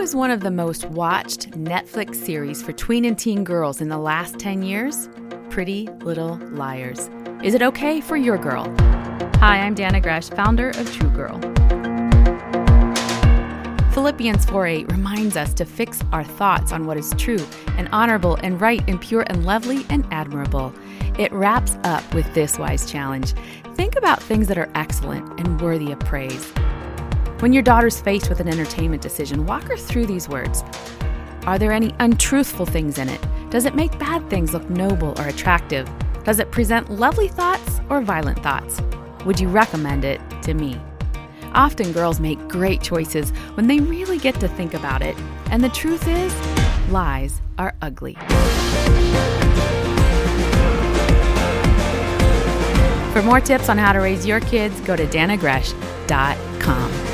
is one of the most watched Netflix series for tween and teen girls in the last 10 years? Pretty Little Liars. Is it okay for your girl? Hi, I'm Dannah Gresh, founder of True Girl. Philippians 4:8 reminds us to fix our thoughts on what is true and honorable and right and pure and lovely and admirable. It wraps up with this wise challenge. Think about things that are excellent and worthy of praise. When your daughter's faced with an entertainment decision, walk her through these words. Are there any untruthful things in it? Does it make bad things look noble or attractive? Does it present lovely thoughts or violent thoughts? Would you recommend it to me? Often girls make great choices when they really get to think about it. And the truth is, lies are ugly. For more tips on how to raise your kids, go to dannahgresh.com.